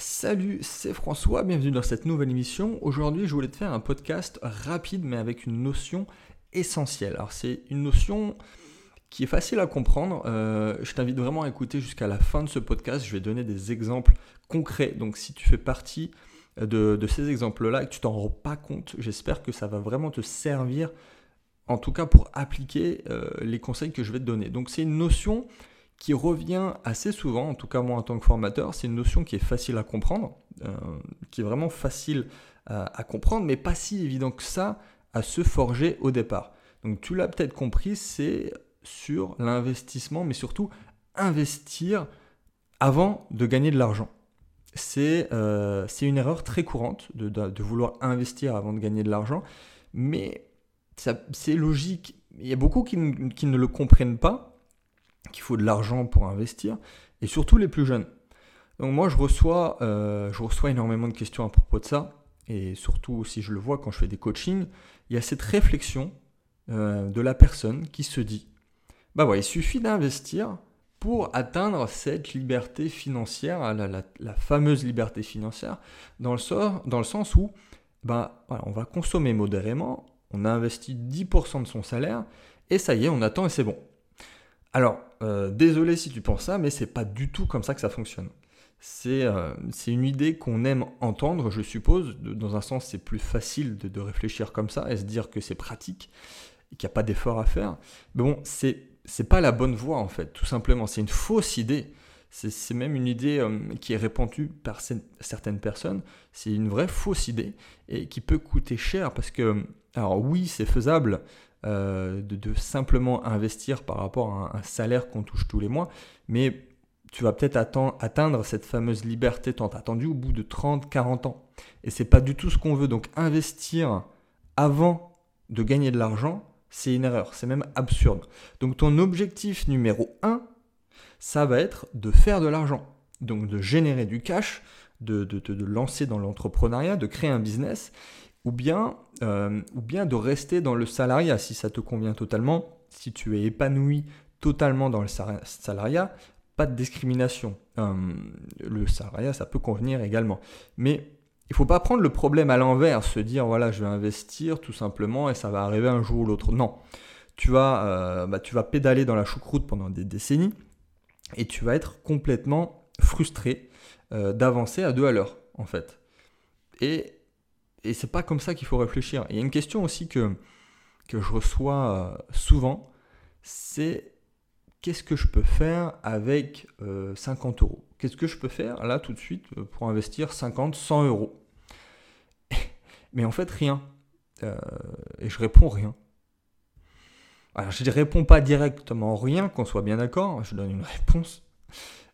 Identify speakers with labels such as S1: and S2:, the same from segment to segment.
S1: Salut, c'est François, bienvenue dans cette nouvelle émission. Aujourd'hui, je voulais te faire un podcast rapide mais avec une notion essentielle. Alors, c'est une notion qui est facile à comprendre. Euh, je t'invite vraiment à écouter jusqu'à la fin de ce podcast. Je vais donner des exemples concrets. Donc, si tu fais partie de, ces exemples-là et que tu t'en rends pas compte, j'espère que ça va vraiment te servir, en tout cas pour appliquer euh, les conseils que je vais te donner. Donc, c'est une notion qui revient assez souvent, en tout cas moi en tant que formateur, c'est une notion qui est facile à comprendre, euh, qui est vraiment facile à, comprendre, mais pas si évident que ça à se forger au départ. Donc tu l'as peut-être compris, c'est sur l'investissement, mais surtout investir avant de gagner de l'argent. C'est euh, une erreur très courante de, vouloir investir avant de gagner de l'argent, mais c'est logique. Il y a beaucoup qui, qui ne le comprennent pas, qu'il faut de l'argent pour investir, et surtout les plus jeunes. Donc moi, je reçois, euh, énormément de questions à propos de ça, et surtout si je le vois quand je fais des coachings, il y a cette réflexion euh, de la personne qui se dit, bah ouais, il suffit d'investir pour atteindre cette liberté financière, la, fameuse liberté financière, dans le, sens où bah, on va consommer modérément, on a investi 10% de son salaire, et ça y est, on attend et c'est bon. Alors, euh, désolé si tu penses ça, mais c'est pas du tout comme ça que ça fonctionne. C'est euh, une idée qu'on aime entendre, je suppose. dans un sens, c'est plus facile de, réfléchir comme ça et se dire que c'est pratique et qu'il n'y a pas d'effort à faire. Mais bon, c'est c'est pas la bonne voie en fait, tout simplement. C'est une fausse idée. C'est même une idée euh, qui est répandue par certaines personnes. C'est une vraie fausse idée et qui peut coûter cher parce que, alors oui, c'est faisable euh, de, simplement investir par rapport à un, salaire qu'on touche tous les mois, mais tu vas peut-être atteindre cette fameuse liberté tant attendue au bout de 30, 40 ans. Et c'est pas du tout ce qu'on veut. Donc investir avant de gagner de l'argent, c'est une erreur, c'est même absurde. Donc ton objectif numéro 1, ça va être de faire de l'argent. Donc de générer du cash, de, de lancer dans l'entrepreneuriat, de créer un business ou bien, euh, ou bien de rester dans le salariat si ça te convient totalement, si tu es épanoui totalement dans le salariat, pas de discrimination. Euh, le salariat, ça peut convenir également. Mais il faut pas prendre le problème à l'envers, se dire voilà, je vais investir tout simplement et ça va arriver un jour ou l'autre. Non, tu vas, euh, bah, tu vas pédaler dans la choucroute pendant des décennies et tu vas être complètement frustré d'avancer à deux à l'heure, en fait. Et et c'est pas comme ça qu'il faut réfléchir. Il y a une question aussi que, que je reçois euh, souvent, c'est qu'est-ce que je peux faire avec 50 euh, euros? Qu'est-ce que je peux faire là tout de suite euh, pour investir 50, 100 euros? Mais en fait, rien. et je réponds rien. Alors, je ne réponds pas directement rien, qu'on soit bien d'accord. Je donne une réponse.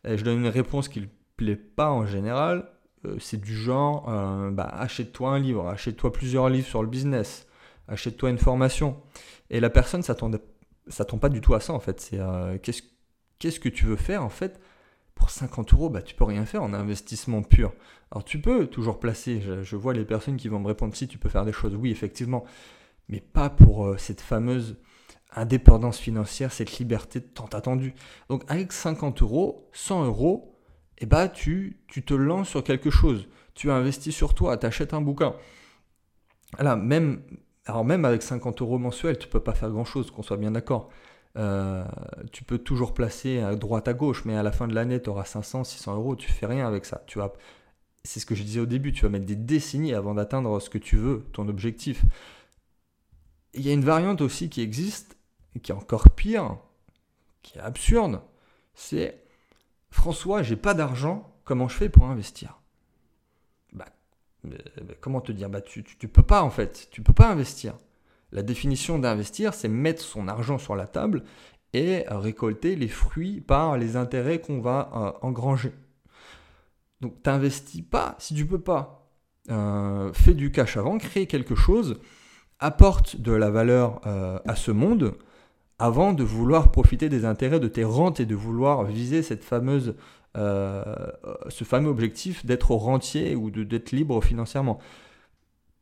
S1: Et je donne une réponse qui ne plaît pas en général. Euh, c'est du genre, euh, bah, achète-toi un livre, achète-toi plusieurs livres sur le business, achète-toi une formation. Et la personne ne s'attend pas du tout à ça en fait. C'est euh, qu'est-ce, que tu veux faire en fait? Pour 50 euros, bah, tu peux rien faire en investissement pur. Alors tu peux toujours placer, je, vois les personnes qui vont me répondre si tu peux faire des choses, oui effectivement, mais pas pour cette fameuse indépendance financière, cette liberté tant attendue. Donc avec 50 euros, 100 euros, eh bah, tu, tu te lances sur quelque chose. Tu investis sur toi, tu achètes un bouquin. Là, même, alors même avec 50 euros mensuels, tu peux pas faire grand-chose, qu'on soit bien d'accord. Euh, tu peux toujours placer à droite à gauche, mais à la fin de l'année, tu auras 500, 600 euros, tu fais rien avec ça. Tu vas, c'est ce que je disais au début, tu vas mettre des décennies avant d'atteindre ce que tu veux, ton objectif. Il y a une variante aussi qui existe, qui est encore pire, qui est absurde, c'est François, j'ai pas d'argent, comment je fais pour investir? Bah, euh, Comment te dire? Bah, tu, tu, peux pas en fait, tu peux pas investir. La définition d'investir, c'est mettre son argent sur la table et récolter les fruits par les intérêts qu'on va euh, engranger. Donc t'investis pas si tu peux pas. Euh, fais du cash avant, crée quelque chose, apporte de la valeur à ce monde avant de vouloir profiter des intérêts de tes rentes et de vouloir viser cette fameuse, euh, ce fameux objectif d'être rentier ou d'être libre financièrement.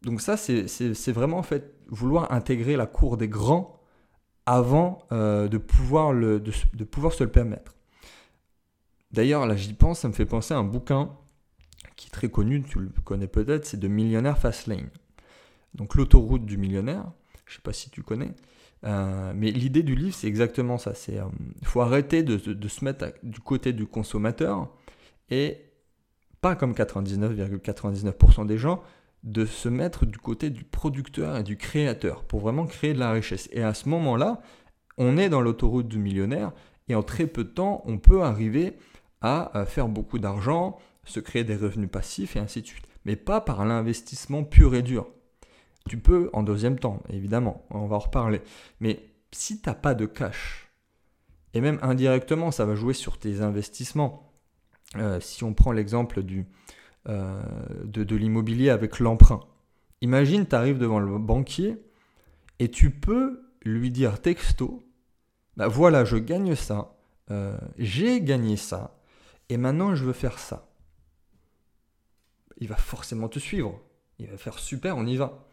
S1: Donc ça, c'est vraiment en fait vouloir intégrer la cour des grands avant euh, de, pouvoir le, de, pouvoir se le permettre. D'ailleurs, là j'y pense, ça me fait penser à un bouquin qui est très connu, tu le connais peut-être, c'est de Millionnaire Fastlane. Donc l'autoroute du millionnaire, je ne sais pas si tu connais, euh, mais l'idée du livre, c'est exactement ça. Il euh, faut arrêter de, se mettre du côté du consommateur et pas comme 99,99% des gens, de se mettre du côté du producteur et du créateur pour vraiment créer de la richesse. Et à ce moment-là, on est dans l'autoroute du millionnaire et en très peu de temps, on peut arriver à faire beaucoup d'argent, se créer des revenus passifs et ainsi de suite. Mais pas par l'investissement pur et dur. Tu peux en deuxième temps, évidemment, on va en reparler. Mais si tu n'as pas de cash, et même indirectement, ça va jouer sur tes investissements. Euh, si on prend l'exemple euh, de, l'immobilier avec l'emprunt. Imagine, tu arrives devant le banquier et tu peux lui dire texto, bah voilà, je gagne ça, euh, j'ai gagné ça, et maintenant je veux faire ça. Il va forcément te suivre. Il va faire super, on y va.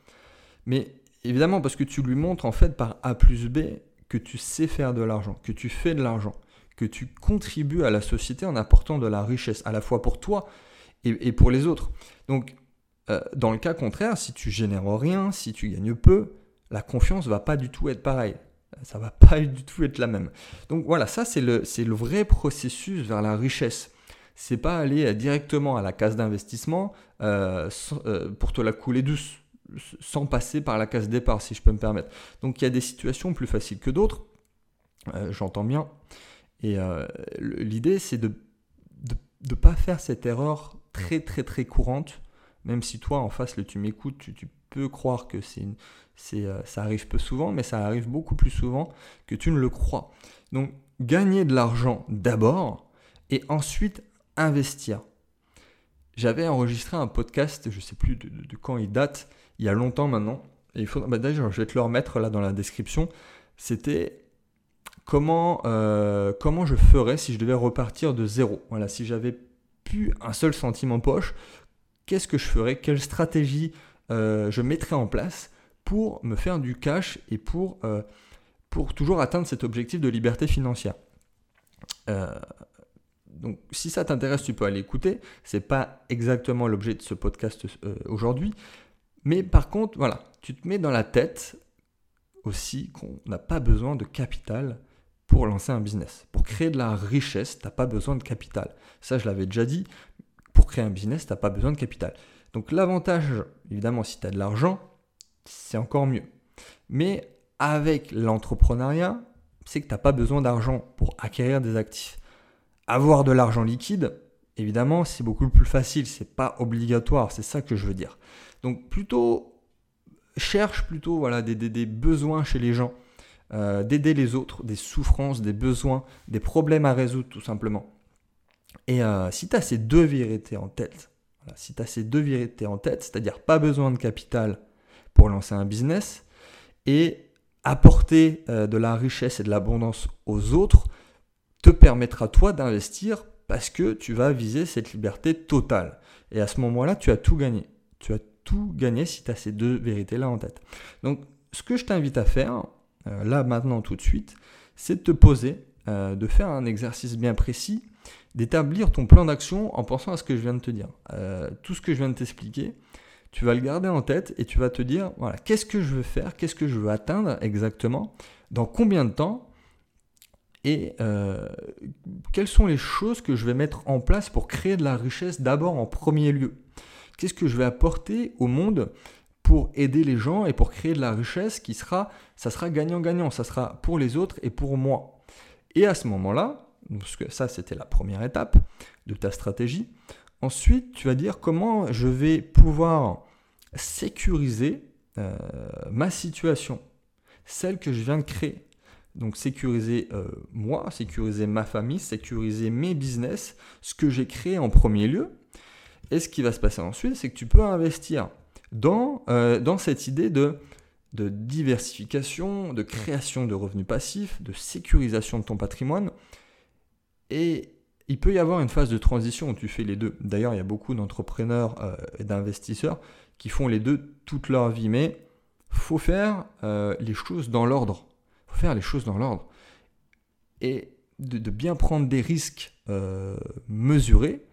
S1: Mais évidemment, parce que tu lui montres en fait par A plus B que tu sais faire de l'argent, que tu fais de l'argent, que tu contribues à la société en apportant de la richesse, à la fois pour toi et, pour les autres. Donc, euh, dans le cas contraire, si tu génères rien, si tu gagnes peu, la confiance va pas du tout être pareille. Ça va pas du tout être la même. Donc voilà, ça c'est le, c'est le vrai processus vers la richesse. C'est pas aller directement à la case d'investissement euh, euh, pour te la couler douce sans passer par la case départ, si je peux me permettre. Donc il y a des situations plus faciles que d'autres, euh, j'entends bien. Et euh, l'idée, c'est de ne pas faire cette erreur très très très courante, même si toi en face, le tu m'écoutes, tu, peux croire que c'est euh, ça arrive peu souvent, mais ça arrive beaucoup plus souvent que tu ne le crois. Donc gagner de l'argent d'abord et ensuite investir. J'avais enregistré un podcast, je ne sais plus de, quand il date, il y a longtemps maintenant. Et il faut, bah, d'ailleurs, je vais te le remettre là dans la description. C'était comment, euh, comment je ferais si je devais repartir de zéro. Voilà, si j'avais plus un seul centime en poche, qu'est-ce que je ferais? Quelle stratégie euh, je mettrais en place pour me faire du cash et pour, euh, toujours atteindre cet objectif de liberté financière? Donc, si ça t'intéresse, tu peux aller écouter. C'est pas exactement l'objet de ce podcast aujourd'hui, mais par contre, voilà, tu te mets dans la tête aussi qu'on n'a pas besoin de capital pour lancer un business. Pour créer de la richesse, tu n'as pas besoin de capital. Ça, je l'avais déjà dit. Pour créer un business, tu n'as pas besoin de capital. Donc l'avantage, évidemment, si tu as de l'argent, c'est encore mieux. Mais avec l'entrepreneuriat, c'est que tu n'as pas besoin d'argent pour acquérir des actifs. Avoir de l'argent liquide, évidemment, c'est beaucoup plus facile, c'est pas obligatoire, c'est ça que je veux dire. Donc plutôt cherche plutôt voilà des, besoins chez les gens, euh, d'aider les autres, des souffrances, des besoins, des problèmes à résoudre tout simplement. Et euh, si tu as ces deux vérités en tête, si tu as ces deux vérités en tête, c'est-à-dire pas besoin de capital pour lancer un business et apporter euh, de la richesse et de l'abondance aux autres, te permettra toi d'investir parce que tu vas viser cette liberté totale. Et à ce moment-là, tu as tout gagné. Tout gagné si tu as ces deux vérités-là en tête. Donc, ce que je t'invite à faire, euh, là, maintenant, tout de suite, c'est de te poser, euh, de faire un exercice bien précis, d'établir ton plan d'action en pensant à ce que je viens de te dire. Euh, tout ce que je viens de t'expliquer, tu vas le garder en tête et tu vas te dire, voilà, qu'est-ce que je veux faire, qu'est-ce que je veux atteindre exactement, dans combien de temps, et quelles sont les choses que je vais mettre en place pour créer de la richesse d'abord en premier lieu Qu'est-ce que je vais apporter au monde pour aider les gens et pour créer de la richesse qui sera, ça sera gagnant-gagnant, ça sera pour les autres et pour moi. Et à ce moment-là, parce que ça c'était la première étape de ta stratégie, ensuite tu vas dire comment je vais pouvoir sécuriser euh, ma situation, celle que je viens de créer. Donc sécuriser euh, moi, sécuriser ma famille, sécuriser mes business, ce que j'ai créé en premier lieu. Et ce qui va se passer ensuite, c'est que tu peux investir dans, euh, dans cette idée de, de diversification, de création de revenus passifs, de sécurisation de ton patrimoine. Et il peut y avoir une phase de transition où tu fais les deux. D'ailleurs, il y a beaucoup d'entrepreneurs euh, et d'investisseurs qui font les deux toute leur vie. Mais faut faire les choses dans l'ordre faire les choses dans l'ordre. Et de, bien prendre des risques euh, mesurés,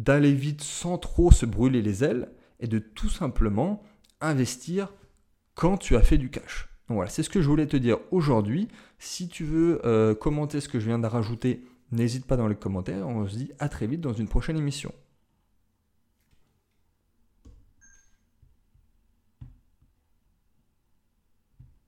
S1: d'aller vite sans trop se brûler les ailes et de tout simplement investir quand tu as fait du cash. Donc voilà, c'est ce que je voulais te dire aujourd'hui. Si tu veux euh, commenter ce que je viens de rajouter, n'hésite pas dans les commentaires. On se dit à très vite dans une prochaine émission.